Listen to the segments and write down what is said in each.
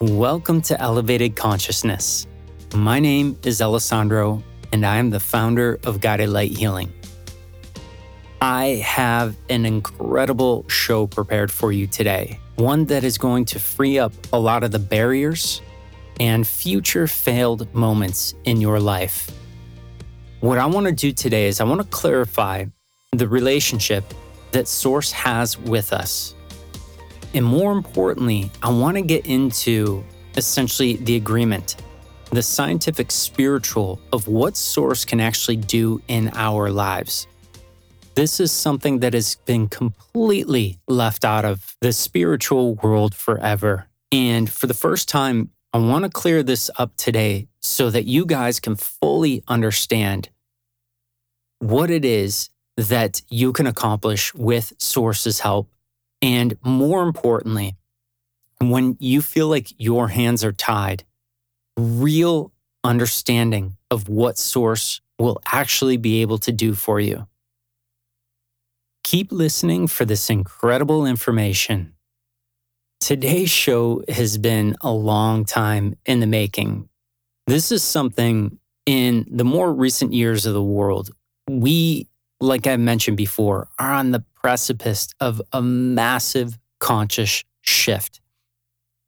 Welcome to Elevated Consciousness. My name is Alessandro, and I am the founder of Guided Light Healing. I have an incredible show prepared for you today, one that is going to free up a lot of the barriers and future failed moments in your life. What I want to do today is I want to clarify the relationship that Source has with us. And more importantly, I want to get into essentially the agreement, the scientific spiritual of what Source can actually do in our lives. This is something that has been completely left out of the spiritual world forever. And for the first time, I want to clear this up today so that you guys can fully understand what it is that you can accomplish with Source's help. And more importantly, when you feel like your hands are tied, real understanding of what Source will actually be able to do for you. Keep listening for this incredible information. Today's show has been a long time in the making. This is something in the more recent years of the world we like I mentioned before, are on the precipice of a massive conscious shift.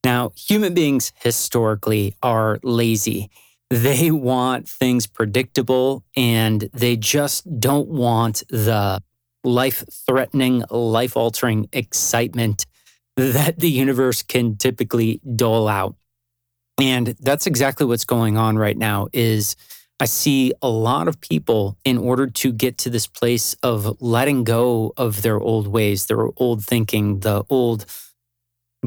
Now, human beings historically are lazy. They want things predictable and they just don't want the life threatening, life altering excitement that the universe can typically dole out. And that's exactly what's going on right now is I see a lot of people, in order to get to this place of letting go of their old ways, their old thinking, the old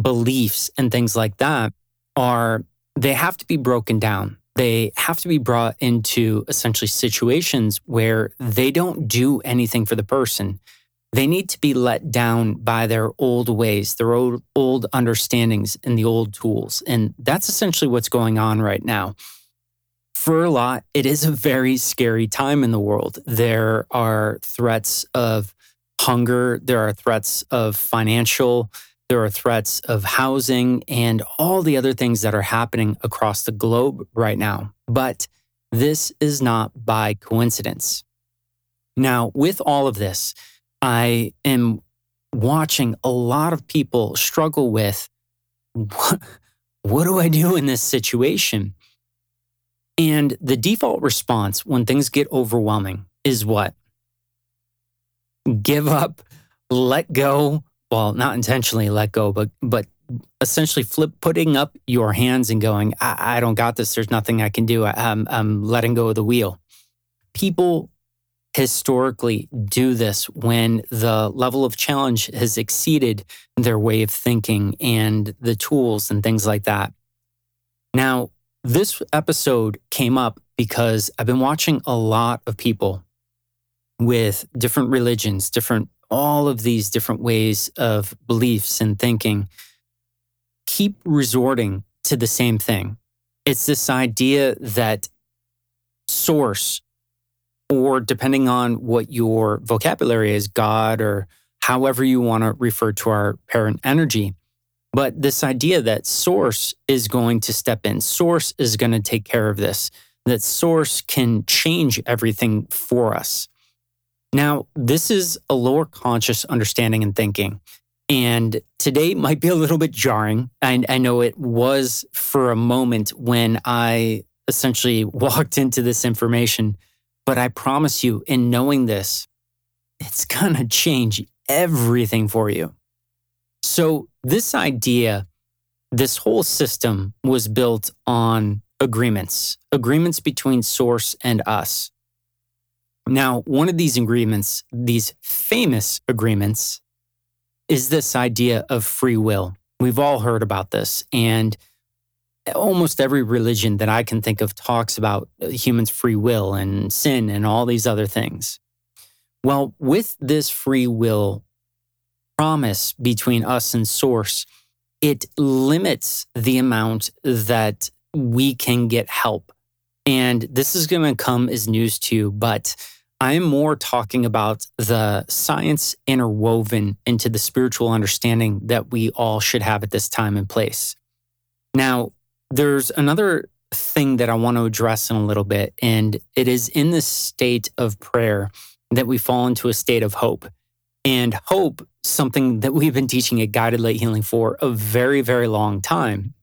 beliefs, and things like that, are they have to be broken down. They have to be brought into essentially situations where they don't do anything for the person. They need to be let down by their old ways, their old, old understandings, and the old tools. And that's essentially what's going on right now for a lot, it is a very scary time in the world. There are threats of hunger, there are threats of financial, there are threats of housing, and all the other things that are happening across the globe right now. But this is not by coincidence. Now, with all of this, I am watching a lot of people struggle with what, what do I do in this situation? And the default response when things get overwhelming is what? Give up, let go. Well, not intentionally let go, but but essentially flip putting up your hands and going, I, I don't got this. There's nothing I can do. I, I'm, I'm letting go of the wheel. People historically do this when the level of challenge has exceeded their way of thinking and the tools and things like that. Now, this episode came up because I've been watching a lot of people with different religions, different, all of these different ways of beliefs and thinking keep resorting to the same thing. It's this idea that source, or depending on what your vocabulary is, God, or however you want to refer to our parent energy, but this idea that source is going to step in, source is going to take care of this, that source can change everything for us. Now, this is a lower conscious understanding and thinking. And today might be a little bit jarring. I, I know it was for a moment when I essentially walked into this information. But I promise you, in knowing this, it's going to change everything for you. So, this idea, this whole system was built on agreements, agreements between source and us. Now, one of these agreements, these famous agreements, is this idea of free will. We've all heard about this. And almost every religion that I can think of talks about humans' free will and sin and all these other things. Well, with this free will promise between us and source, it limits the amount that we can get help. And this is going to come as news to you, but I am more talking about the science interwoven into the spiritual understanding that we all should have at this time and place. Now, there's another thing that I want to address in a little bit, and it is in this state of prayer that we fall into a state of hope. And hope, something that we've been teaching at Guided Light Healing for a very, very long time,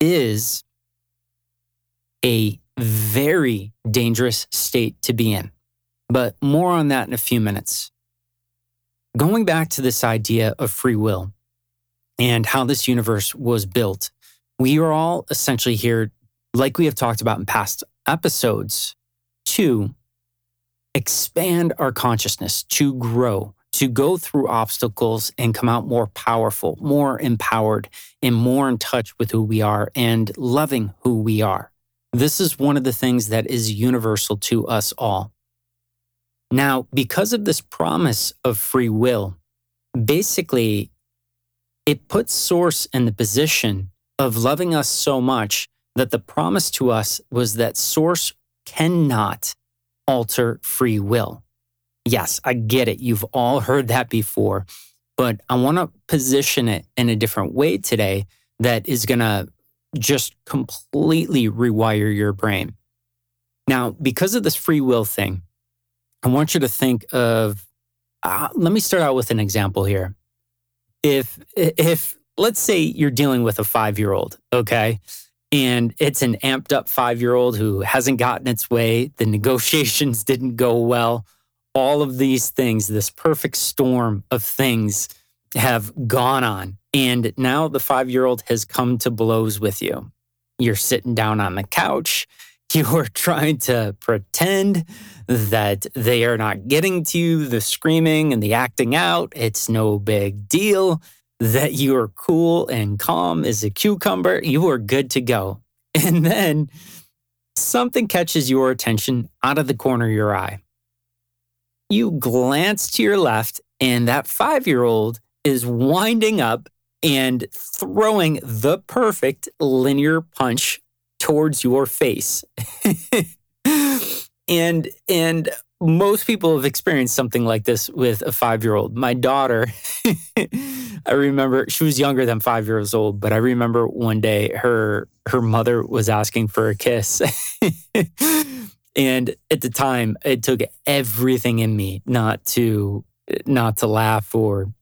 is a very dangerous state to be in. But more on that in a few minutes. Going back to this idea of free will and how this universe was built, we are all essentially here, like we have talked about in past episodes, to expand our consciousness, to grow, to go through obstacles and come out more powerful, more empowered, and more in touch with who we are and loving who we are. This is one of the things that is universal to us all. Now, because of this promise of free will, basically, it puts Source in the position of loving us so much that the promise to us was that Source cannot alter free will. Yes, I get it. You've all heard that before, but I want to position it in a different way today that is going to just completely rewire your brain. Now, because of this free will thing, I want you to think of uh, let me start out with an example here. If if let's say you're dealing with a 5-year-old, okay? And it's an amped up 5-year-old who hasn't gotten its way, the negotiations didn't go well, all of these things, this perfect storm of things have gone on. And now the 5-year-old has come to blows with you. You're sitting down on the couch, you are trying to pretend that they are not getting to you, the screaming and the acting out. It's no big deal. That you are cool and calm as a cucumber. You are good to go. And then something catches your attention out of the corner of your eye. You glance to your left, and that five year old is winding up and throwing the perfect linear punch towards your face. and and most people have experienced something like this with a five year old. My daughter, I remember she was younger than five years old, but I remember one day her her mother was asking for a kiss. and at the time, it took everything in me not to not to laugh or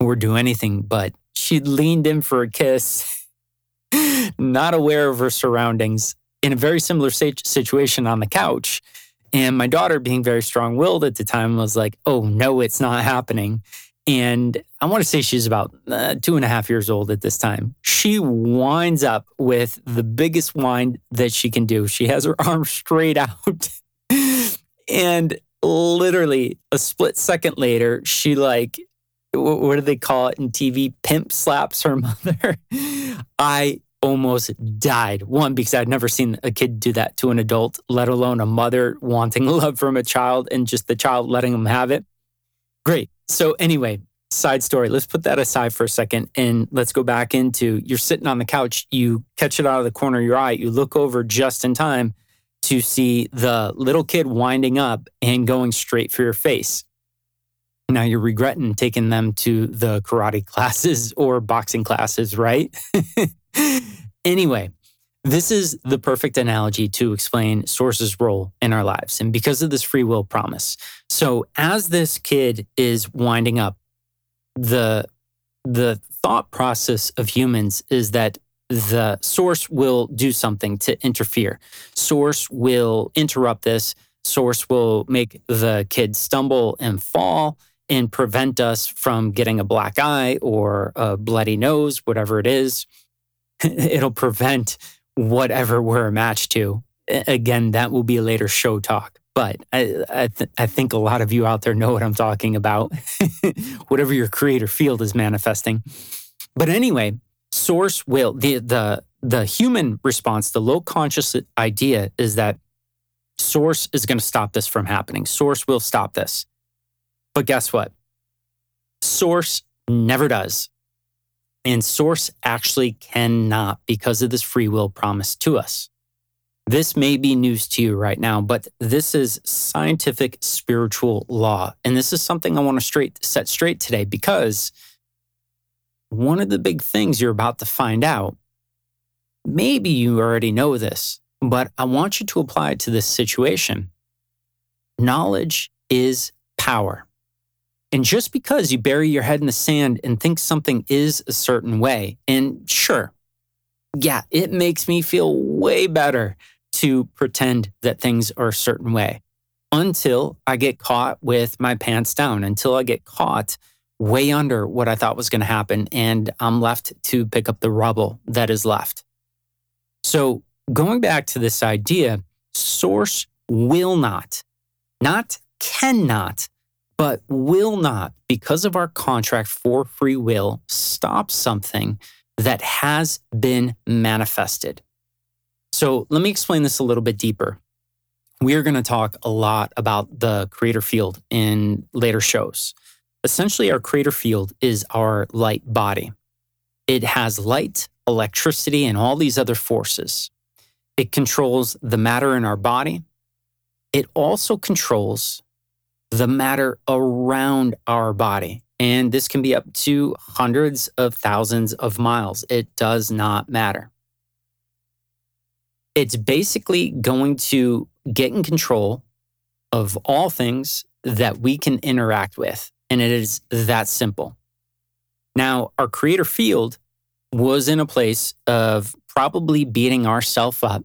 or do anything, but she leaned in for a kiss, not aware of her surroundings in a very similar situation on the couch. And my daughter, being very strong willed at the time, was like, oh, no, it's not happening. And I want to say she's about uh, two and a half years old at this time. She winds up with the biggest wind that she can do. She has her arm straight out. and literally a split second later, she like, what do they call it in TV? Pimp slaps her mother. I almost died. One, because I'd never seen a kid do that to an adult, let alone a mother wanting love from a child and just the child letting them have it. Great. So, anyway, side story. Let's put that aside for a second and let's go back into you're sitting on the couch, you catch it out of the corner of your eye, you look over just in time to see the little kid winding up and going straight for your face. Now you're regretting taking them to the karate classes or boxing classes, right? anyway, this is the perfect analogy to explain Source's role in our lives and because of this free will promise. So, as this kid is winding up, the, the thought process of humans is that the source will do something to interfere. Source will interrupt this. Source will make the kid stumble and fall and prevent us from getting a black eye or a bloody nose, whatever it is. It'll prevent whatever we're a match to. Again, that will be a later show talk. But I, I, th- I think a lot of you out there know what I'm talking about, whatever your creator field is manifesting. But anyway, source will, the, the, the human response, the low conscious idea is that source is going to stop this from happening. Source will stop this. But guess what? Source never does. And Source actually cannot because of this free will promise to us. This may be news to you right now, but this is scientific spiritual law. And this is something I want to straight, set straight today because one of the big things you're about to find out maybe you already know this, but I want you to apply it to this situation. Knowledge is power. And just because you bury your head in the sand and think something is a certain way, and sure, yeah, it makes me feel way better to pretend that things are a certain way until I get caught with my pants down, until I get caught way under what I thought was going to happen, and I'm left to pick up the rubble that is left. So, going back to this idea, source will not, not cannot, but will not, because of our contract for free will, stop something that has been manifested. So let me explain this a little bit deeper. We are going to talk a lot about the creator field in later shows. Essentially, our creator field is our light body. It has light, electricity, and all these other forces. It controls the matter in our body. It also controls the matter around our body. And this can be up to hundreds of thousands of miles. It does not matter. It's basically going to get in control of all things that we can interact with. And it is that simple. Now, our creator field was in a place of probably beating ourselves up,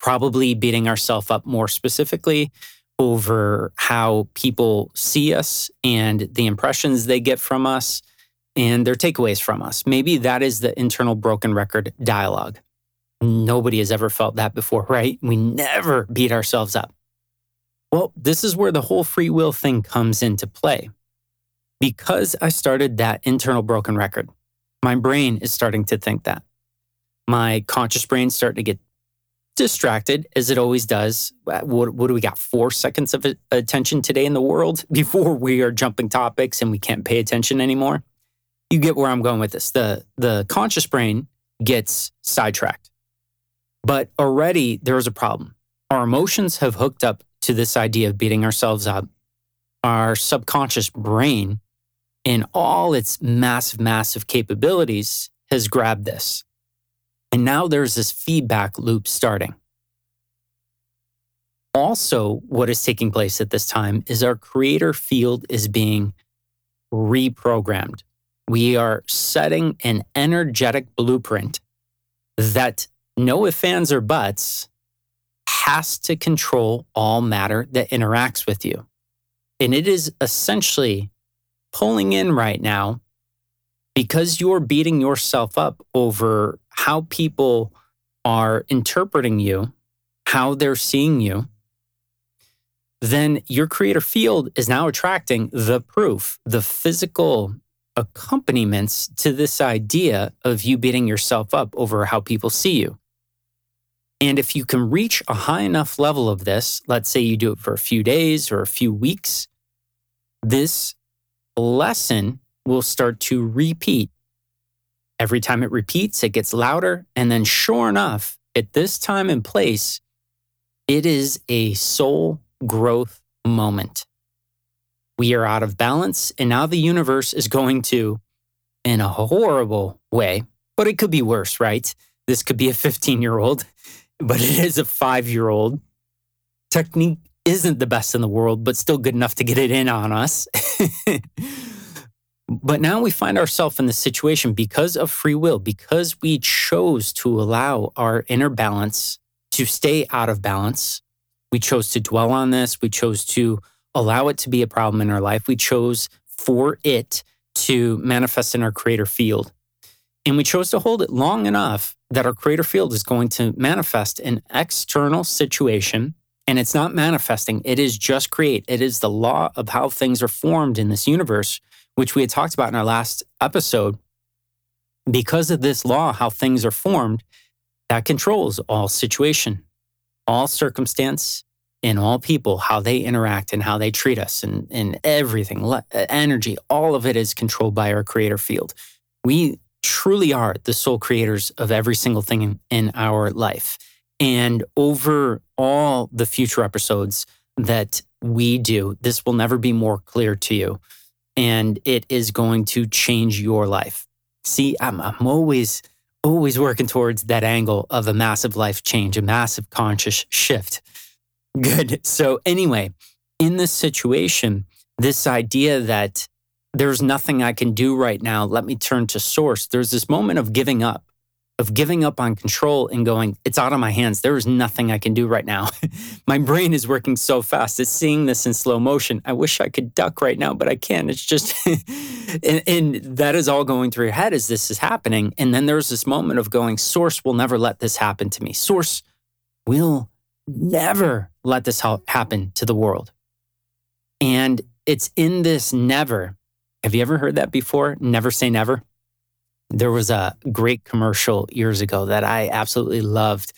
probably beating ourselves up more specifically over how people see us and the impressions they get from us and their takeaways from us. Maybe that is the internal broken record dialogue. Nobody has ever felt that before, right? We never beat ourselves up. Well, this is where the whole free will thing comes into play. Because I started that internal broken record, my brain is starting to think that. My conscious brain starting to get distracted as it always does. Uh, what, what, do we got? Four seconds of attention today in the world before we are jumping topics and we can't pay attention anymore. You get where I'm going with this. The the conscious brain gets sidetracked, but already there is a problem. Our emotions have hooked up to this idea of beating ourselves up. Our subconscious brain, in all its massive, massive capabilities, has grabbed this and now there's this feedback loop starting. Also, what is taking place at this time is our creator field is being reprogrammed. We are setting an energetic blueprint that no ifs, ands, or buts has to control all matter that interacts with you. And it is essentially pulling in right now because you're beating yourself up over how people are interpreting you, how they're seeing you, then your creator field is now attracting the proof, the physical accompaniments to this idea of you beating yourself up over how people see you. And if you can reach a high enough level of this, let's say you do it for a few days or a few weeks, this lesson will start to repeat. Every time it repeats, it gets louder. And then, sure enough, at this time and place, it is a soul growth moment. We are out of balance, and now the universe is going to, in a horrible way, but it could be worse, right? This could be a 15 year old, but it is a five year old. Technique isn't the best in the world, but still good enough to get it in on us. But now we find ourselves in this situation because of free will, because we chose to allow our inner balance to stay out of balance. We chose to dwell on this. We chose to allow it to be a problem in our life. We chose for it to manifest in our creator field. And we chose to hold it long enough that our creator field is going to manifest an external situation. And it's not manifesting, it is just create. It is the law of how things are formed in this universe which we had talked about in our last episode, because of this law, how things are formed, that controls all situation, all circumstance, and all people, how they interact and how they treat us and, and everything, energy, all of it is controlled by our creator field. We truly are the sole creators of every single thing in, in our life. And over all the future episodes that we do, this will never be more clear to you and it is going to change your life. See, I'm, I'm always, always working towards that angle of a massive life change, a massive conscious shift. Good. So, anyway, in this situation, this idea that there's nothing I can do right now, let me turn to source, there's this moment of giving up of giving up on control and going, it's out of my hands. There is nothing I can do right now. my brain is working so fast. It's seeing this in slow motion. I wish I could duck right now, but I can't. It's just, and, and, that is all going through your head as this is happening. And then there's this moment of going, Source will never let this happen to me. Source will never let this happen to the world. And it's in this never. Have you ever heard that before? Never say never. There was a great commercial years ago that I absolutely loved.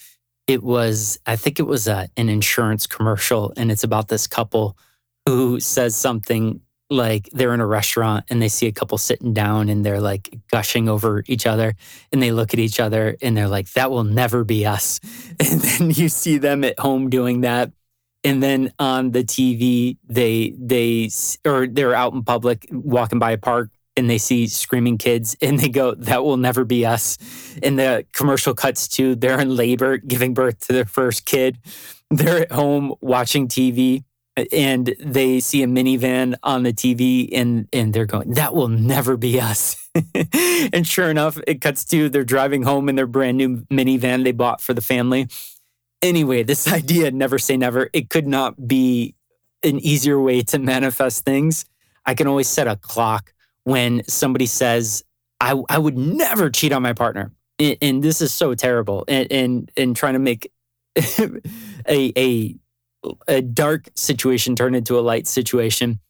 It was, I think it was a, an insurance commercial, and it's about this couple who says something like they're in a restaurant and they see a couple sitting down and they're like gushing over each other and they look at each other and they're like that will never be us and then you see them at home doing that and then on the TV they they or they're out in public walking by a park and they see screaming kids and they go, that will never be us. And the commercial cuts to they're in labor, giving birth to their first kid. They're at home watching TV and they see a minivan on the TV and, and they're going, that will never be us. and sure enough, it cuts to they're driving home in their brand new minivan they bought for the family. Anyway, this idea, never say never, it could not be an easier way to manifest things. I can always set a clock when somebody says, I, I would never cheat on my partner. And, and this is so terrible. And, and, and trying to make a, a, a dark situation turn into a light situation.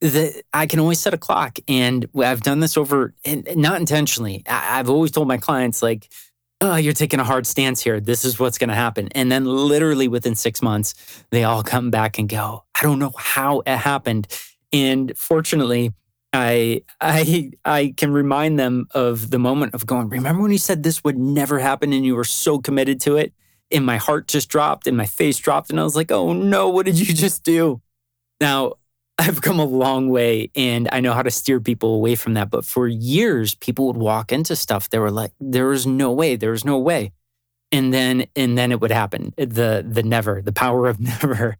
That I can always set a clock. And I've done this over, and not intentionally. I've always told my clients, like, oh, you're taking a hard stance here. This is what's going to happen. And then, literally within six months, they all come back and go, I don't know how it happened. And fortunately, I I I can remind them of the moment of going, remember when you said this would never happen and you were so committed to it? And my heart just dropped and my face dropped. And I was like, oh no, what did you just do? Now, I've come a long way and I know how to steer people away from that. But for years, people would walk into stuff. They were like, there was no way, there was no way. And then and then it would happen. The the never, the power of never.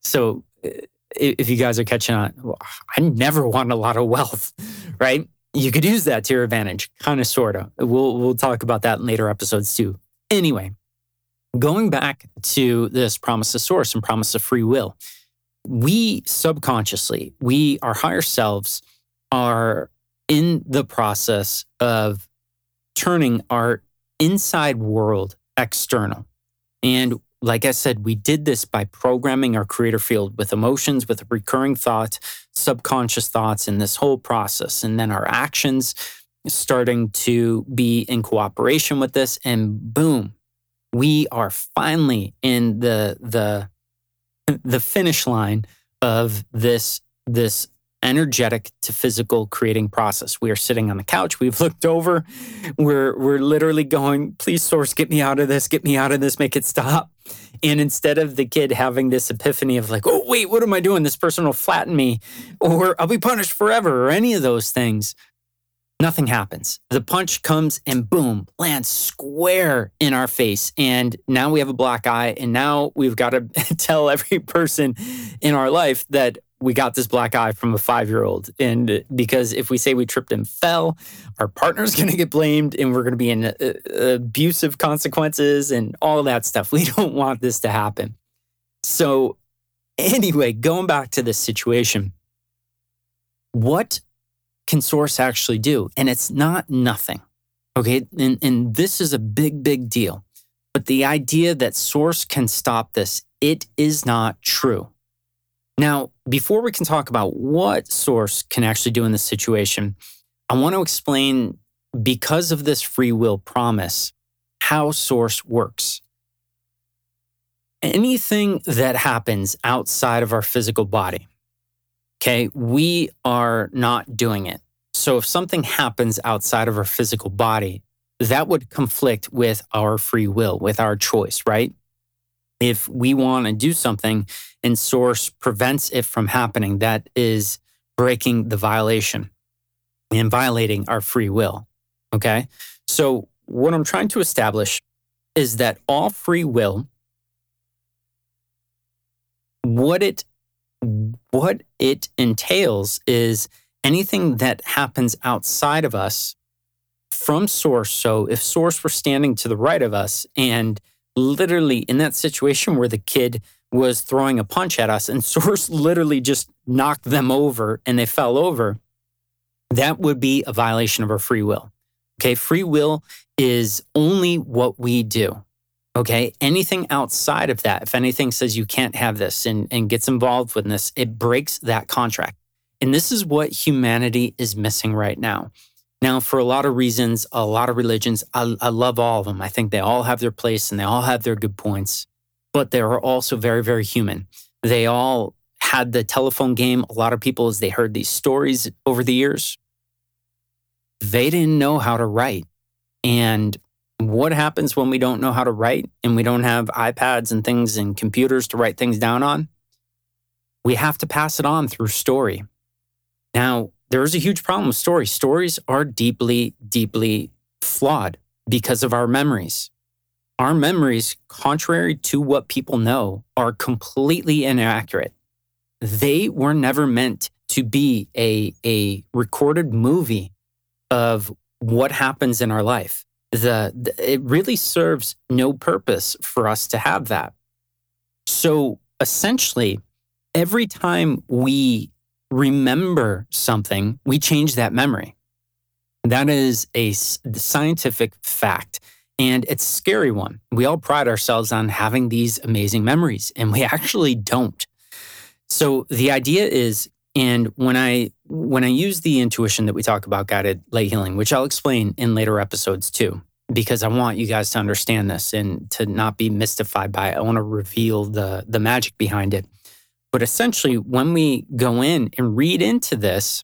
So uh, if you guys are catching on, I never want a lot of wealth, right? You could use that to your advantage, kind of, sort of. We'll we'll talk about that in later episodes too. Anyway, going back to this promise of source and promise of free will, we subconsciously, we our higher selves are in the process of turning our inside world external. And like I said, we did this by programming our creator field with emotions, with recurring thoughts, subconscious thoughts in this whole process. And then our actions starting to be in cooperation with this. And boom, we are finally in the the the finish line of this this energetic to physical creating process. We are sitting on the couch. We've looked over. We're we're literally going, please source, get me out of this, get me out of this, make it stop. And instead of the kid having this epiphany of like, oh wait, what am I doing? This person will flatten me, or I'll be punished forever, or any of those things. Nothing happens. The punch comes and boom, lands square in our face. And now we have a black eye. And now we've got to tell every person in our life that we got this black eye from a five year old. And because if we say we tripped and fell, our partner's going to get blamed and we're going to be in uh, uh, abusive consequences and all that stuff. We don't want this to happen. So, anyway, going back to this situation, what can Source actually do? And it's not nothing. Okay. And, and this is a big, big deal. But the idea that Source can stop this, it is not true. Now, before we can talk about what Source can actually do in this situation, I want to explain, because of this free will promise, how Source works. Anything that happens outside of our physical body, okay, we are not doing it. So if something happens outside of our physical body, that would conflict with our free will, with our choice, right? If we want to do something and source prevents it from happening, that is breaking the violation and violating our free will. Okay. So what I'm trying to establish is that all free will, what it what it entails is anything that happens outside of us from source. So if source were standing to the right of us and literally in that situation where the kid was throwing a punch at us and source literally just knocked them over and they fell over, that would be a violation of our free will. Okay. Free will is only what we do. Okay. Anything outside of that, if anything says you can't have this and, and gets involved with this, it breaks that contract. And this is what humanity is missing right now. Now, for a lot of reasons, a lot of religions, I, I love all of them. I think they all have their place and they all have their good points, but they are also very, very human. They all had the telephone game. A lot of people, as they heard these stories over the years, they didn't know how to write. And what happens when we don't know how to write and we don't have iPads and things and computers to write things down on? We have to pass it on through story. Now, there is a huge problem with stories. Stories are deeply, deeply flawed because of our memories. Our memories, contrary to what people know, are completely inaccurate. They were never meant to be a, a recorded movie of what happens in our life. The, the, it really serves no purpose for us to have that. So essentially, every time we remember something, we change that memory. That is a scientific fact. And it's a scary one. We all pride ourselves on having these amazing memories, and we actually don't. So the idea is, and when I when I use the intuition that we talk about guided light healing, which I'll explain in later episodes too, because I want you guys to understand this and to not be mystified by it. I want to reveal the the magic behind it. But essentially, when we go in and read into this,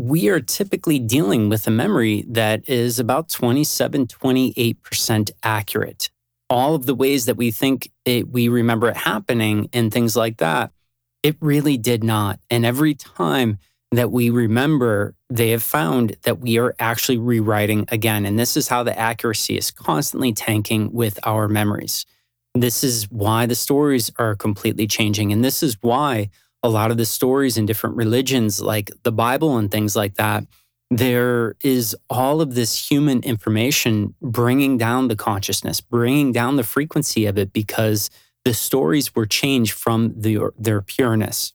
we are typically dealing with a memory that is about 27, 28% accurate. All of the ways that we think it, we remember it happening and things like that, it really did not. And every time that we remember, they have found that we are actually rewriting again. And this is how the accuracy is constantly tanking with our memories. This is why the stories are completely changing. And this is why a lot of the stories in different religions, like the Bible and things like that, there is all of this human information bringing down the consciousness, bringing down the frequency of it because the stories were changed from the, their pureness.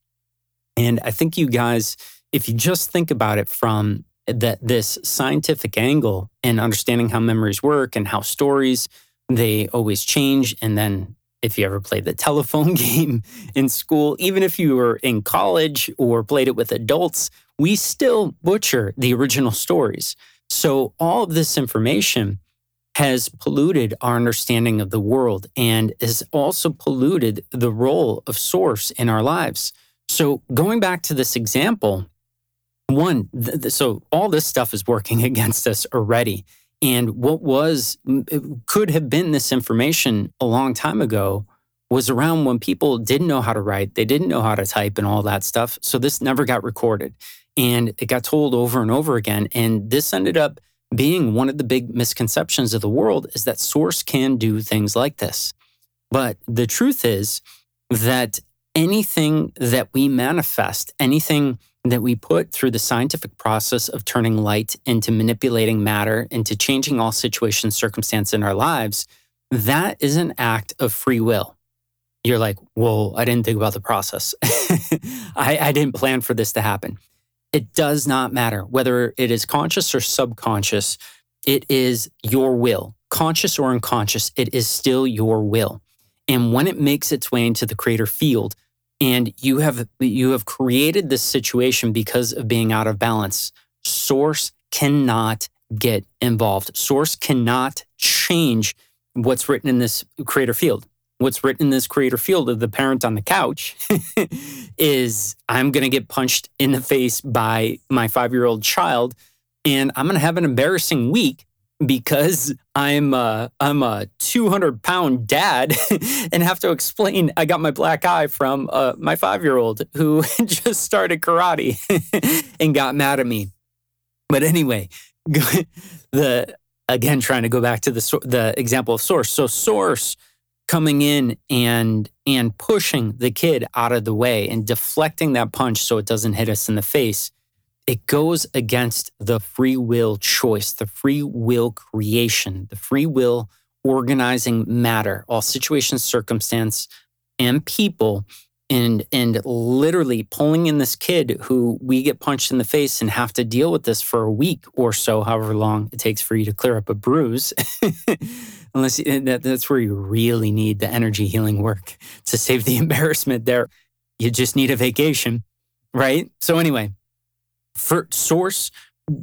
And I think you guys, if you just think about it from that this scientific angle and understanding how memories work and how stories they always change. And then if you ever played the telephone game in school, even if you were in college or played it with adults, we still butcher the original stories. So all of this information has polluted our understanding of the world and has also polluted the role of source in our lives. So going back to this example, one, th- so all this stuff is working against us already. And what was, could have been this information a long time ago was around when people didn't know how to write, they didn't know how to type and all that stuff. So this never got recorded. And it got told over and over again. And this ended up being one of the big misconceptions of the world is that source can do things like this. But the truth is that anything that we manifest, anything that we put through the scientific process of turning light into manipulating matter, into changing all situations, circumstance in our lives, that is an act of free will. You're like, well, I didn't think about the process. I, I didn't plan for this to happen. It does not matter whether it is conscious or subconscious, it is your will. Conscious or unconscious, it is still your will. And when it makes its way into the creator field, and you have you have created this situation because of being out of balance. Source cannot get involved. Source cannot change what's written in this creator field. What's written in this creator field of the parent on the couch is i'm going to get punched in the face by my 5-year-old child and i'm going to have an embarrassing week because I'm a, I'm a 200 pound dad and have to explain I got my black eye from uh, my five year old who just started karate and got mad at me. But anyway, the again trying to go back to the the example of source. So source coming in and and pushing the kid out of the way and deflecting that punch so it doesn't hit us in the face it goes against the free will choice the free will creation the free will organizing matter all situations circumstance and people and and literally pulling in this kid who we get punched in the face and have to deal with this for a week or so however long it takes for you to clear up a bruise unless that, that's where you really need the energy healing work to save the embarrassment there. You just need a vacation right? So anyway for source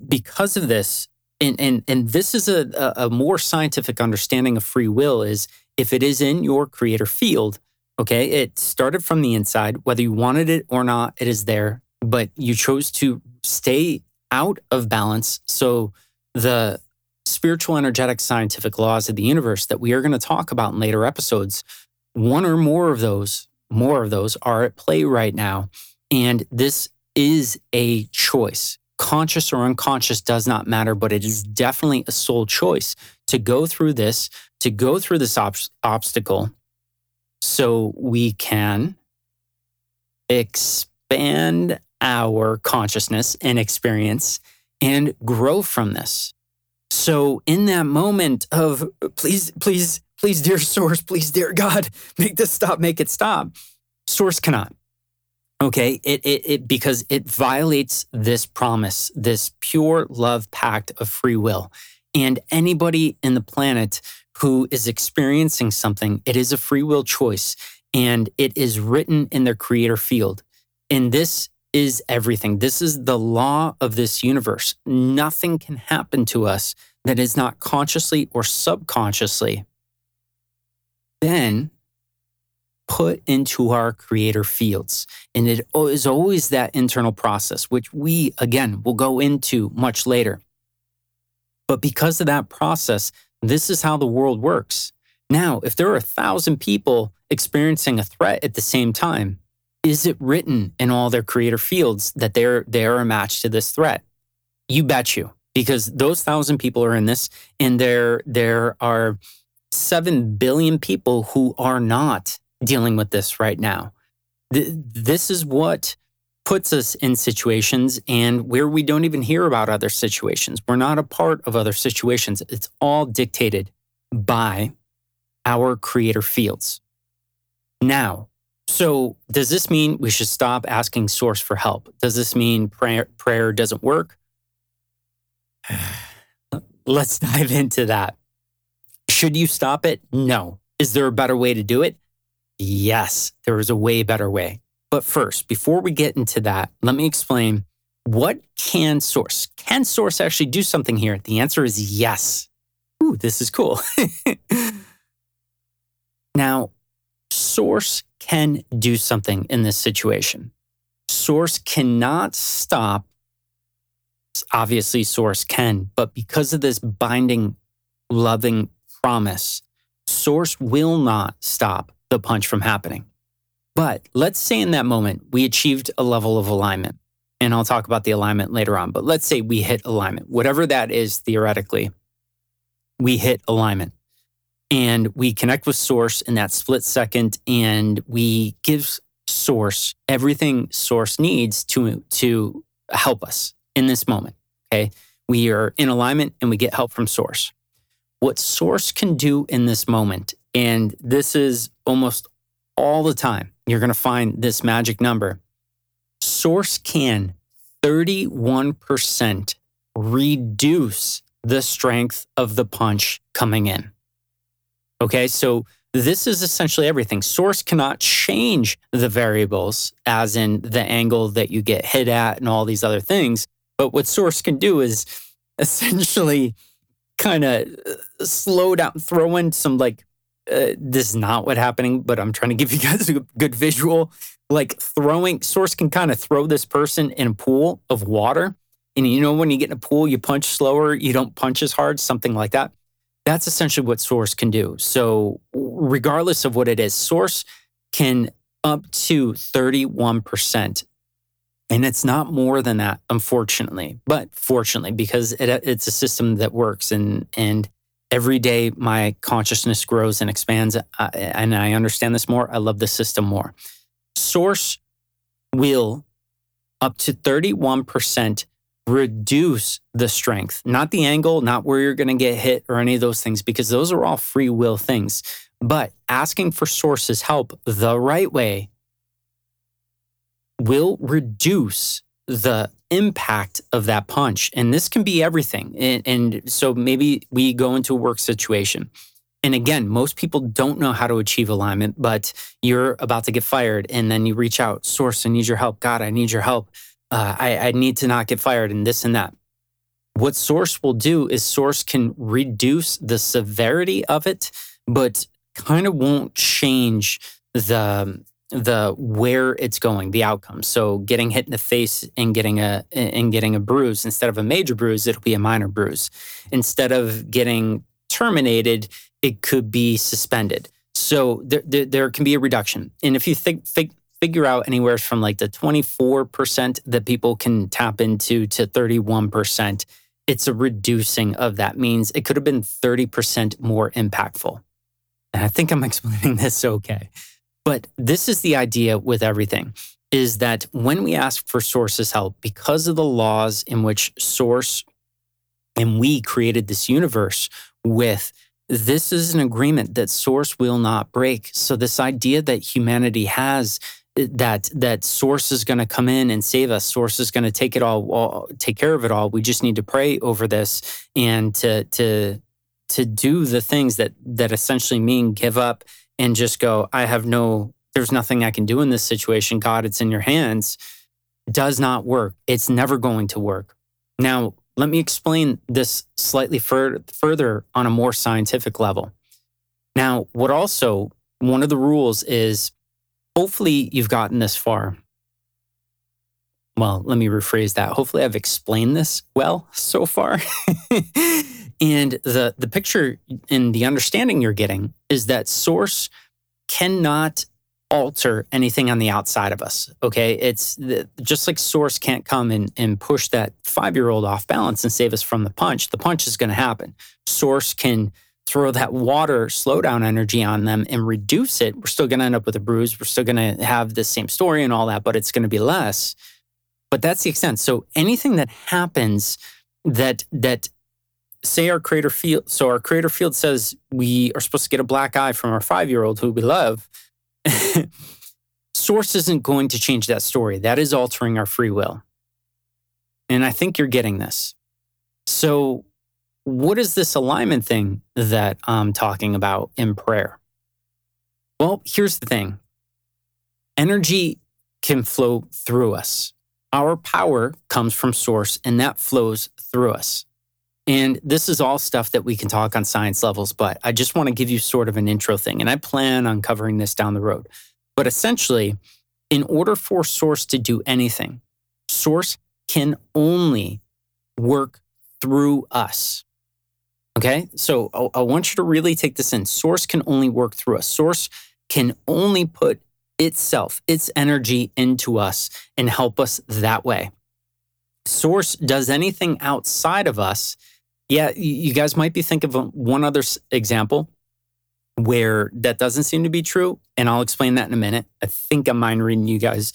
because of this and and and this is a, a more scientific understanding of free will is if it is in your creator field okay it started from the inside whether you wanted it or not it is there but you chose to stay out of balance so the spiritual, energetic, scientific laws of the universe that we are going to talk about in later episodes, one or more of those, more of those are at play right now. And this is a choice. Conscious or unconscious does not matter, but it is definitely a soul choice to go through this, to go through this ob- obstacle so we can expand our consciousness and experience and grow from this. So in that moment of please, please, please, dear source, please, dear God, make this stop, make it stop. Source cannot. Okay, it, it, it because it violates this promise, this pure love pact of free will. And anybody in the planet who is experiencing something, it is a free will choice and it is written in their creator field. And this is everything. This is the law of this universe. Nothing can happen to us that is not consciously or subconsciously then put into our creator fields. And it is always that internal process, which we, again, will go into much later. But because of that process, this is how the world works. Now, if there are a thousand people experiencing a threat at the same time, is it written in all their creator fields that they're they are a match to this threat? You bet you, because those thousand people are in this, and there there are seven billion people who are not dealing with this right now. this is what puts us in situations and where we don't even hear about other situations. We're not a part of other situations. It's all dictated by our creator fields. Now, so, does this mean we should stop asking source for help? Does this mean prayer, prayer doesn't work? Let's dive into that. Should you stop it? No. Is there a better way to do it? Yes, there is a way better way. But first, before we get into that, let me explain what can source? Can source actually do something here? The answer is yes. Ooh, this is cool. now, source can do something in this situation. Source cannot stop. Obviously, Source can, but because of this binding, loving promise, Source will not stop the punch from happening. But let's say in that moment we achieved a level of alignment, and I'll talk about the alignment later on. But let's say we hit alignment, whatever that is theoretically, we hit alignment and we connect with source in that split second and we give source everything source needs to to help us in this moment okay we are in alignment and we get help from source what source can do in this moment and this is almost all the time you're going to find this magic number source can 31% reduce the strength of the punch coming in Okay, so this is essentially everything. Source cannot change the variables, as in the angle that you get hit at and all these other things. But what Source can do is essentially kind of uh, slow down, throw in some like, uh, this is not what happening, but I'm trying to give you guys a good visual. Like throwing, Source can kind of throw this person in a pool of water. And you know, when you get in a pool, you punch slower, you don't punch as hard, something like that. That's essentially what Source can do. So, regardless of what it is, Source can up to 31% And it's not more than that, unfortunately, but fortunately, because it, it's a system that works. And, and every day my consciousness grows and expands, uh, and I understand this more. I love the system more. Source will up to 31% reduce the strength, not the angle, not where you're going to get hit or any of those things, because those are all free will things. But asking for sources help the right way will reduce the impact of that punch. And this can be everything. And, and, so maybe we go into a work situation. And again, most people don't know how to achieve alignment, but you're about to get fired and then you reach out, source, I need your help. God, I need your help. Uh, I, I need to not get fired and this and that. What source will do is source can reduce the severity of it, but kind of won't change the the where it's going, the outcome. So getting hit in the face and getting a and getting a bruise instead of a major bruise, it'll be a minor bruise. Instead of getting terminated, it could be suspended. So there, there, there can be a reduction. And if you think, think figure out anywhere from like the 24% that people can tap into to 31%, it's a reducing of that means it could have been 30% more impactful. And I think I'm explaining this okay. But this is the idea with everything is that when we ask for sources help, because of the laws in which source and we created this universe with, this is an agreement that source will not break. So this idea that humanity has eh, that that source is going to come in and save us source is going to take it all, all take care of it all we just need to pray over this and to to to do the things that that essentially mean give up and just go, I have no, there's nothing I can do in this situation. God, it's in your hands, does not work. It's never going to work. Now, let me explain this slightly fur- further on a more scientific level. Now, what also, one of the rules is hopefully you've gotten this far. Well, let me rephrase that. Hopefully, I've explained this well so far. And the the picture and the understanding you're getting is that source cannot alter anything on the outside of us. Okay. It's the, just like source can't come and, and push that five year old off balance and save us from the punch. The punch is going to happen. Source can throw that water slowdown energy on them and reduce it. We're still going to end up with a bruise. We're still going to have the same story and all that, but it's going to be less. But that's the extent. So anything that happens that that say our creator field so our creator field says we are supposed to get a black eye from our five year old who we love source isn't going to change that story. That is altering our free will. And i think you're getting this. So what is this alignment thing that i'm talking about in prayer? Well here's the thing. Energy can flow through us. Our power comes from source and that flows through us and this is all stuff that we can talk on science levels, but I just want to give you sort of an intro thing. And I plan on covering this down the road. But essentially, in order for Source to do anything, Source can only work through us. Okay. So I, I want you to really take this in. Source can only work through us. Source can only put itself, its energy into us and help us that way. Source does anything outside of us yeah, you guys might be thinking of um, one other example where that doesn't seem to be true, and I'll explain that in a minute. I think I'm mind reading you guys,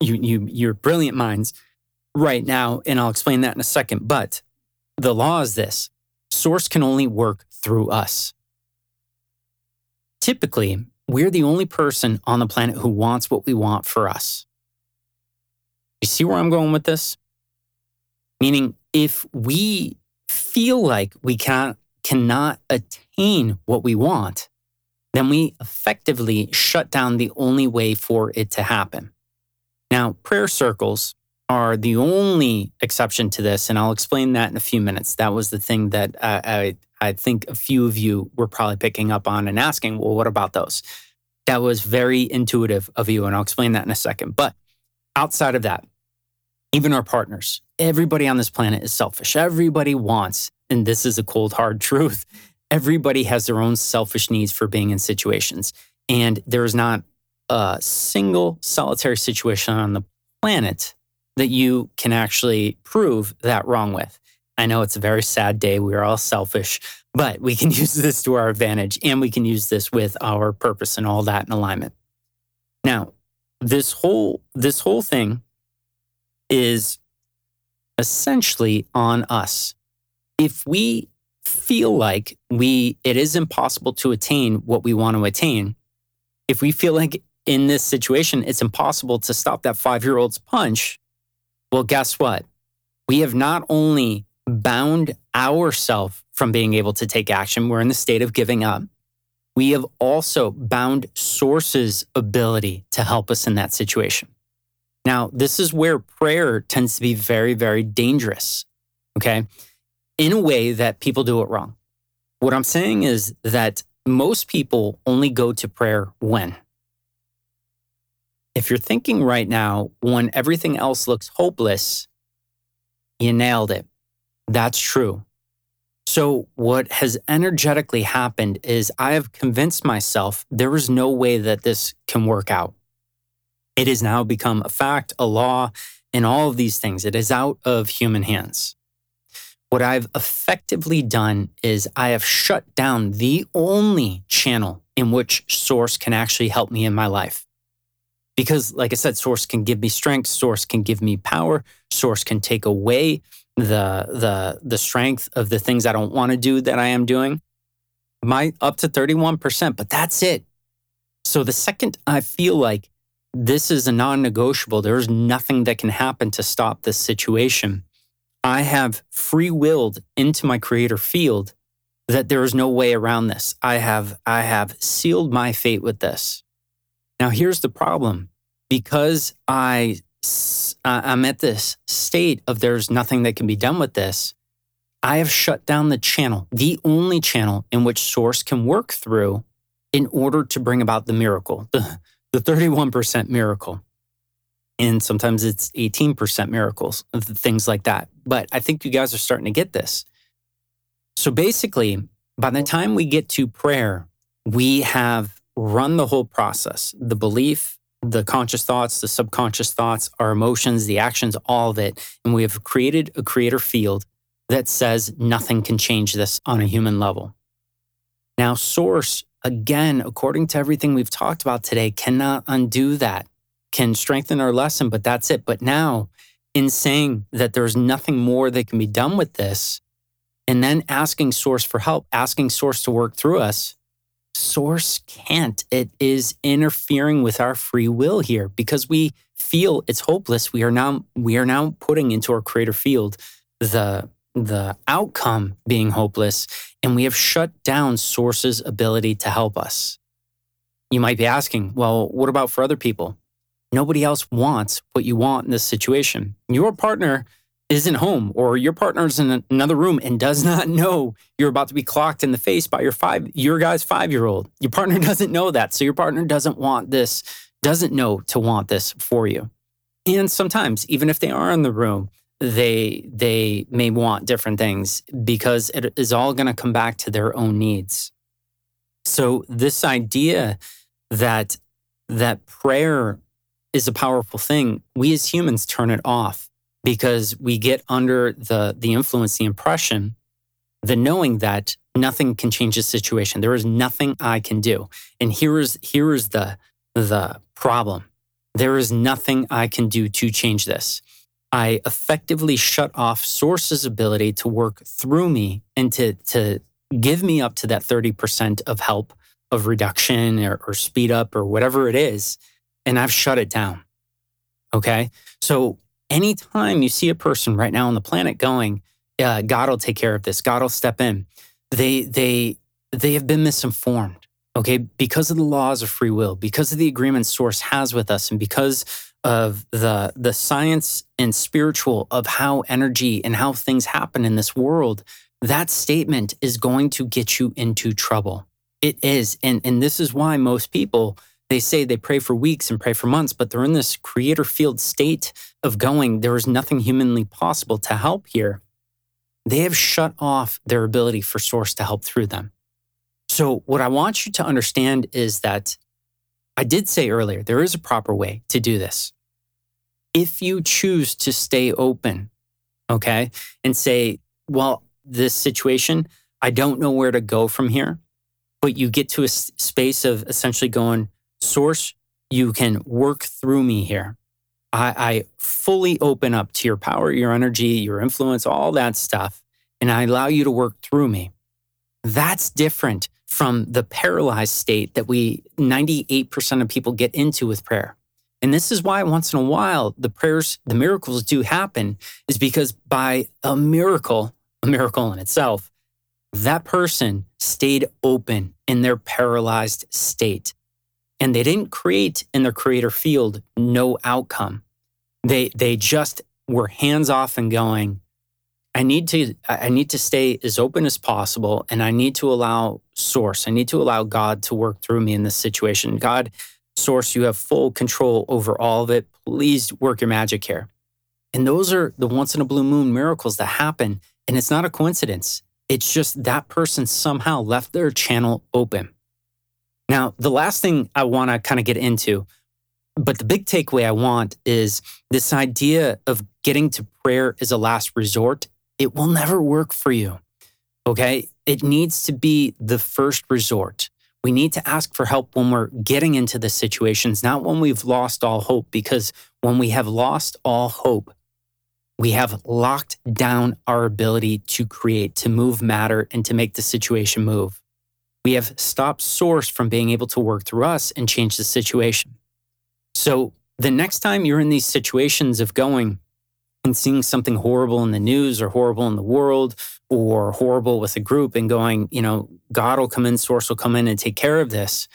you you you're brilliant minds right now, and I'll explain that in a second. But the law is this: source can only work through us. Typically, we're the only person on the planet who wants what we want for us. You see where I'm going with this? Meaning, if we feel like we can't, cannot attain what we want, then we effectively shut down the only way for it to happen. Now, prayer circles are the only exception to this, and I'll explain that in a few minutes. That was the thing that uh, I, I think a few of you were probably picking up on and asking, well, what about those? That was very intuitive of you, and I'll explain that in a second. But outside of that, even our partners, everybody on this planet is selfish. Everybody wants, and this is a cold, hard truth, everybody has their own selfish needs for being in situations. And there is not a single solitary situation on the planet that you can actually prove that wrong with. I know it's a very sad day. We're all selfish, but we can use this to our advantage and we can use this with our purpose and all that in alignment. Now, this whole this whole thing is essentially on us. If we feel like we it is impossible to attain what we want to attain, if we feel like in this situation it's impossible to stop that 5-year-old's punch, well guess what? We have not only bound ourselves from being able to take action, we're in the state of giving up. We have also bound sources ability to help us in that situation. Now, this is where prayer tends to be very, very dangerous, okay? In a way that people do it wrong. What I'm saying is that most people only go to prayer when? If you're thinking right now, when everything else looks hopeless, you nailed it. That's true. So, what has energetically happened is I have convinced myself there is no way that this can work out. It has now become a fact, a law, and all of these things. It is out of human hands. What I've effectively done is I have shut down the only channel in which Source can actually help me in my life. Because, like I said, Source can give me strength, Source can give me power, Source can take away the the the strength of the things I don't want to do that I am doing. My up to 31%, but that's it. So the second I feel like this is a non negotiable. There's nothing that can happen to stop this situation. I have free willed into my creator field that there is no way around this. I have, I have sealed my fate with this. Now, here's the problem because I, uh, I'm at this state of there's nothing that can be done with this. I have shut down the channel, the only channel in which source can work through in order to bring about the miracle, the 31% miracle. And sometimes it's 18% miracles, things like that. But I think you guys are starting to get this. So basically, by the time we get to prayer, we have run the whole process the belief, the conscious thoughts, the subconscious thoughts, our emotions, the actions, all of it. And we have created a creator field that says nothing can change this on a human level. Now, Source again, according to everything we've talked about today, cannot undo that, can strengthen our lesson, but that's it. But now, in saying that there's nothing more that can be done with this, and then asking Source for help, asking Source to work through us, Source can't. It is interfering with our free will here because we feel it's hopeless. We are now we are now putting into our creator field the the outcome being hopeless, and we have shut down Source's ability to help us. You might be asking, well, what about for other people? Nobody else wants what you want in this situation. Your partner isn't home, or your partner's in another room and does not know you're about to be clocked in the face by your five, your guy's five year old. Your partner doesn't know that. So your partner doesn't want this, doesn't know to want this for you. And sometimes, even if they are in the room, they they may want different things because it is all going to come back to their own needs. So this idea that that prayer is a powerful thing, we as humans turn it off because we get under the the influence, the impression, the knowing that nothing can change the situation. There is nothing I can do. And here is here is the the problem. There is nothing I can do to change this. I effectively shut off Source's ability to work through me and to, to give me up to that 30% of help of reduction or, or speed up or whatever it is. And I've shut it down. Okay. So anytime you see a person right now on the planet going, God will take care of this, God will step in, they, they, they have been misinformed. Okay. Because of the laws of free will, because of the agreement source has with us, and because of the the science and spiritual of how energy and how things happen in this world, that statement is going to get you into trouble. It is. And and this is why most people they say they pray for weeks and pray for months, but they're in this creator field state of going, there is nothing humanly possible to help here. They have shut off their ability for source to help through them. So, what I want you to understand is that I did say earlier, there is a proper way to do this. if you choose to stay open, okay, and say, well, this situation, I don't know where to go from here, but you get to a space of essentially going, source, you can work through me here. I, I fully open up to your power, your energy, your influence, all that stuff, and I allow you to work through me. That's different from the paralyzed state that we 98% of people get into with prayer. And this is why once in a while the prayers, the miracles do happen, is because by a miracle, a miracle in itself, that person stayed open in their paralyzed state. And they didn't create in their creator field no outcome. They they just were hands off and going, I need to I need to stay as open as possible and I need to allow source. I need to allow God to work through me in this situation. God, source, you have full control over all of it. Please work your magic here. And those are the once in a blue moon miracles that happen. And it's not a coincidence. It's just that person somehow left their channel open. Now, the last thing I want to kind of get into, but the big takeaway I want is this idea of getting to prayer as a last resort. It will never work for you. Okay. It needs to be the first resort. We need to ask for help when we're getting into the situations, not when we've lost all hope, because when we have lost all hope, we have locked down our ability to create, to move matter, and to make the situation move. We have stopped source from being able to work through us and change the situation. So the next time you're in these situations of going and seeing something horrible in the news or horrible in the world or horrible with a group and going, you know, God will come in, source will come in and take care of this.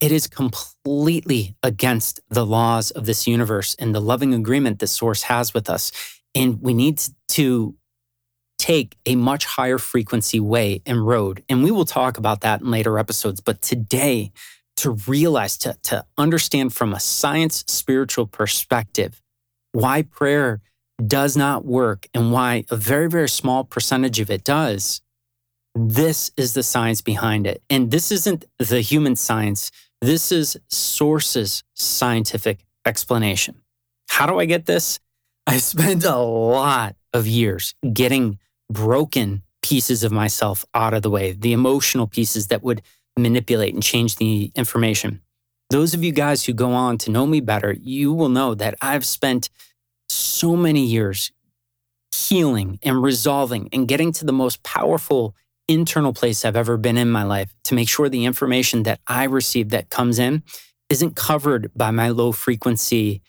It is completely against the laws of this universe and the loving agreement that source has with us. And we need to take a much higher frequency way and road. And we will talk about that in later episodes. But today, to realize, to, to understand from a science spiritual perspective, why prayer does not work and why a very, very small percentage of it does, this is the science behind it. And this isn't the human science, this is Source's scientific explanation. How do I get this? I spent a lot of years getting broken pieces of myself out of the way, the emotional pieces that would manipulate and change the information. Those of you guys who go on to know me better, you will know that I've spent so many years healing and resolving and getting to the most powerful internal place I've ever been in my life to make sure the information that I receive that comes in isn't covered by my low frequency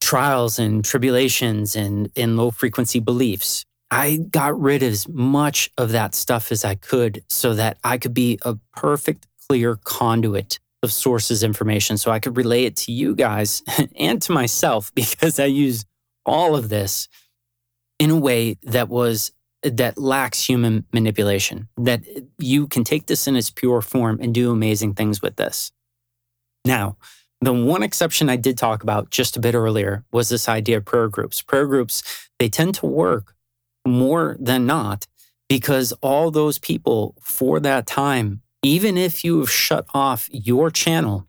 trials and tribulations and, and low frequency beliefs. I got rid of as much of that stuff as I could so that I could be a perfect, clear conduit of sources information so I could relay it to you guys and to myself because I use all of this in a way that was that lacks human manipulation that you can take this in its pure form and do amazing things with this. Now, the one exception I did talk about just a bit earlier was this idea of prayer groups. Prayer groups, they tend to work more than not because all those people for that time even if you have shut off your channel,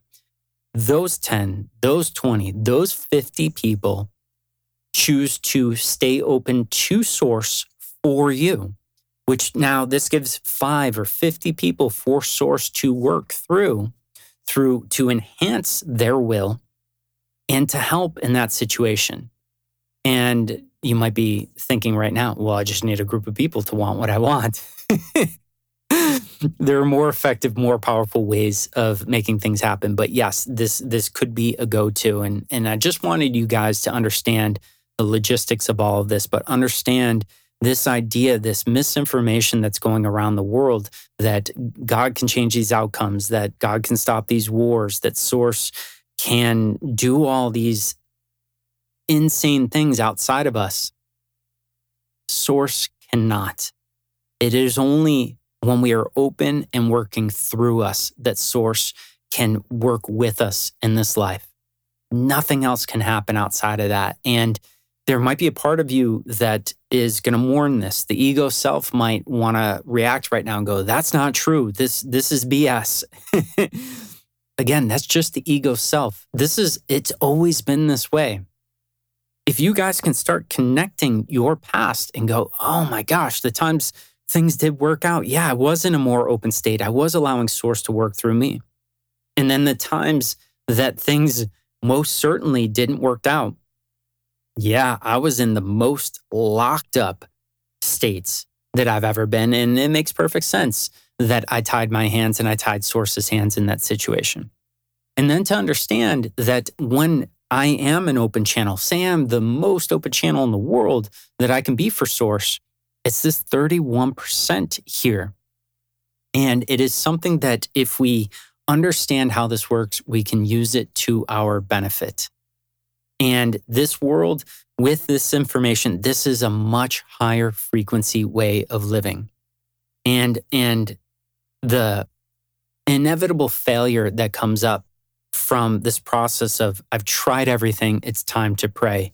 those 10, those 20, those 50 people choose to stay open to source for you, which now this gives five or 50 people for source to work through, through to enhance their will and to help in that situation. And you might be thinking right now, well, I just need a group of people to want what I want. there are more effective, more powerful ways of making things happen. But yes, this this could be a go-to. And and I just wanted you guys to understand the logistics of all of this, but understand this idea, this misinformation that's going around the world that God can change these outcomes, that God can stop these wars, that source can do all these insane things outside of us. Source cannot. It is only when we are open and working through us that source can work with us in this life. Nothing else can happen outside of that. And there might be a part of you that is going to mourn this. The ego self might want to react right now and go, "That's not true. This this is BS." Again, that's just the ego self. This is it's always been this way. if you guys can start connecting your past and go, oh my gosh, the times things did work out. Yeah, I was in a more open state. I was allowing source to work through me. And then the times that things most certainly didn't work out. Yeah, I was in the most locked up states that I've ever been. And it makes perfect sense that I tied my hands and I tied source's hands in that situation. And then to understand that when I am an open channel, say I'm the most open channel in the world that I can be for source, it's this 31% here. And it is something that if we understand how this works, we can use it to our benefit. And this world, with this information, this is a much higher frequency way of living. And, and the inevitable failure that comes up from this process of, I've tried everything, it's time to pray.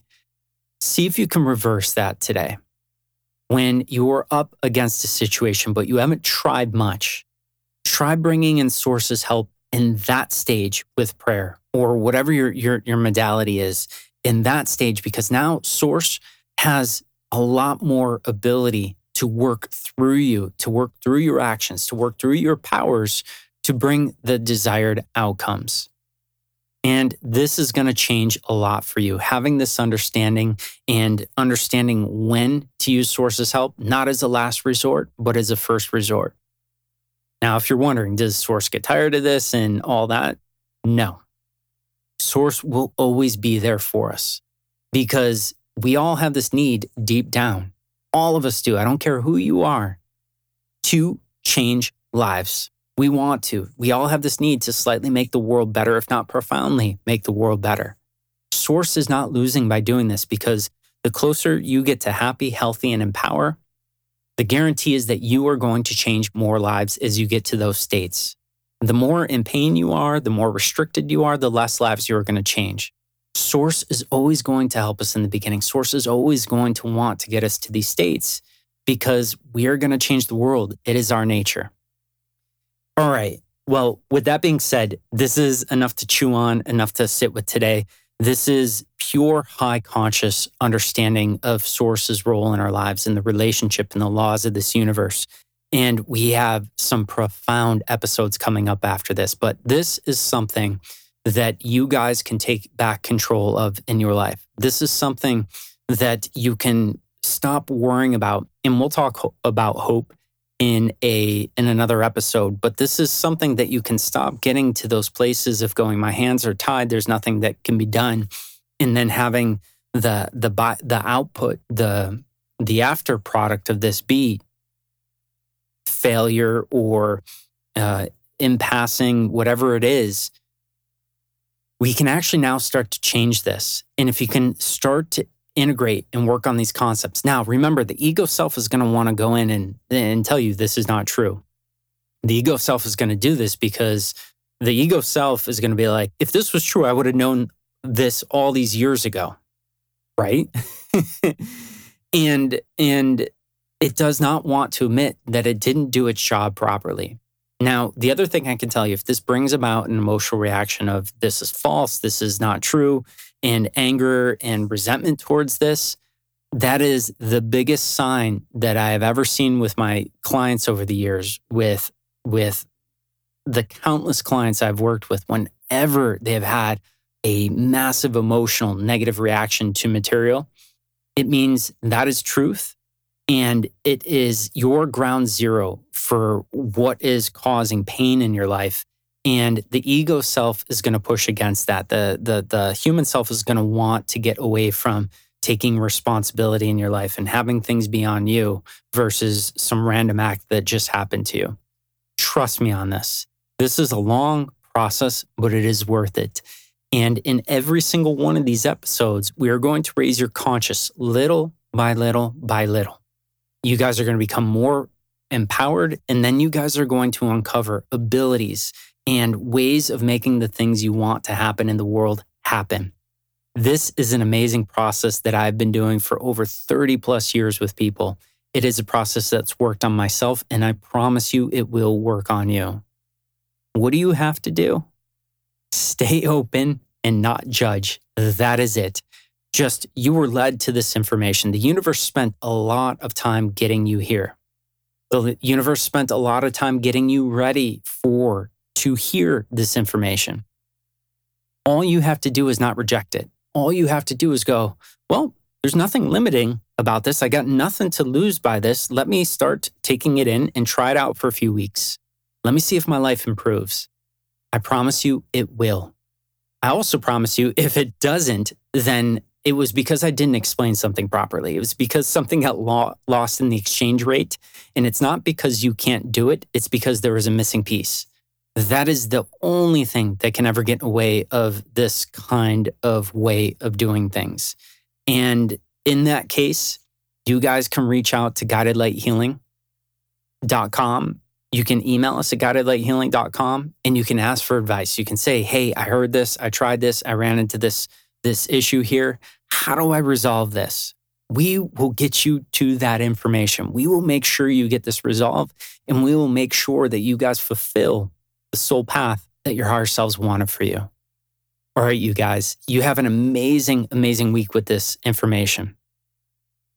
See if you can reverse that today when you're up against a situation, but you haven't tried much, try bringing in sources help in that stage with prayer or whatever your, your, your modality is in that stage, because now source has a lot more ability to work through you, to work through your actions, to work through your powers to bring the desired outcomes. And this is going to change a lot for you. Having this understanding and understanding when to use sources help, not as a last resort, but as a first resort. Now, if you're wondering, does source get tired of this and all that? No. Source will always be there for us because we all have this need deep down. All of us do. I don't care who you are to change lives. We want to. We all have this need to slightly make the world better, if not profoundly make the world better. Source is not losing by doing this because the closer you get to happy, healthy, and empower, the guarantee is that you are going to change more lives as you get to those states. The more in pain you are, the more restricted you are, the less lives you are going to change. Source is always going to help us in the beginning. Source is always going to want to get us to these states because we are going to change the world. It is our nature. All right. Well, with that being said, this is enough to chew on, enough to sit with today. This is pure high conscious understanding of source's role in our lives and the relationship and the laws of this universe. And we have some profound episodes coming up after this, but this is something that you guys can take back control of in your life. This is something that you can stop worrying about. And we'll talk about hope in a in another episode but this is something that you can stop getting to those places of going my hands are tied there's nothing that can be done and then having the the the output the the after product of this be failure or uh, impassing whatever it is we can actually now start to change this. And if you can start to integrate and work on these concepts. Now, remember, the ego self is going to want to go in and, and tell you this is not true. The ego self is going to do this because the ego self is going to be like, if this was true, I would have known this all these years ago. Right. and, and it does not want to admit that it didn't do its job properly. Now, the other thing I can tell you, if this brings about an emotional reaction of this is false, this is not true, and anger and resentment towards this, that is the biggest sign that I have ever seen with my clients over the years, with, with the countless clients I've worked with, whenever they have had a massive emotional negative reaction to material, it means that is truth. And it is your ground zero for what is causing pain in your life and the ego self is going to push against that. The the the human self is going to want to get away from taking responsibility in your life and having things be on you versus some random act that just happened to you. Trust me on this. This is a long process but it is worth it. And in every single one of these episodes we are going to raise your conscious little by little by little. You guys are going to become more empowered and then you guys are going to uncover abilities and ways of making the things you want to happen in the world happen. This is an amazing process that I've been doing for over 30 plus years with people. It is a process that's worked on myself, and I promise you it will work on you. What do you have to do? Stay open and not judge. That is it. just you were led to this information. The universe spent a lot of time getting you here. The universe spent a lot of time getting you ready for to hear this information. All you have to do is not reject it. All you have to do is go, well, there's nothing limiting about this. I got nothing to lose by this. Let me start taking it in and try it out for a few weeks. Let me see if my life improves. I promise you it will. I also promise you if it doesn't, then it was because I didn't explain something properly. It was because something got lo- lost in the exchange rate. And it's not because you can't do it, it's because there was a missing piece. That is the only thing that can ever get in the way of this kind of way of doing things. And in that case, you guys can reach out to guidedlighthealing.com. You can email us at guidedlighthealing.com and you can ask for advice. You can say, Hey, I heard this, I tried this, I ran into this this issue here. How do I resolve this? We will get you to that information. We will make sure you get this resolved and we will make sure that you guys fulfill the soul path that your higher selves wanted for you. All right, you guys, you have an amazing, amazing week with this information.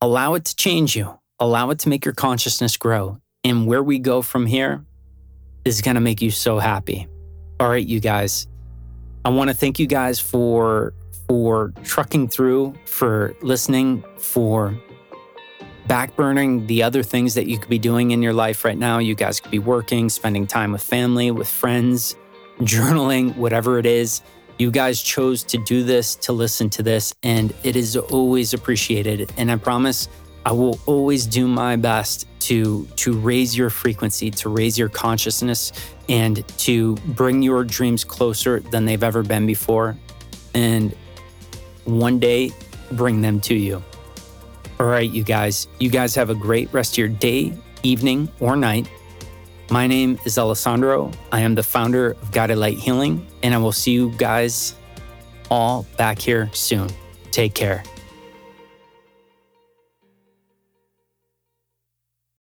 Allow it to change you, allow it to make your consciousness grow. And where we go from here is going to make you so happy. All right, you guys, I want to thank you guys for for trucking through, for listening, for backburning the other things that you could be doing in your life right now. You guys could be working, spending time with family, with friends, journaling, whatever it is. You guys chose to do this, to listen to this, and it is always appreciated. And I promise I will always do my best to to raise your frequency, to raise your consciousness and to bring your dreams closer than they've ever been before. And one day bring them to you. All right, you guys, you guys have a great rest of your day, evening, or night. My name is Alessandro. I am the founder of Guided Light Healing, and I will see you guys all back here soon. Take care.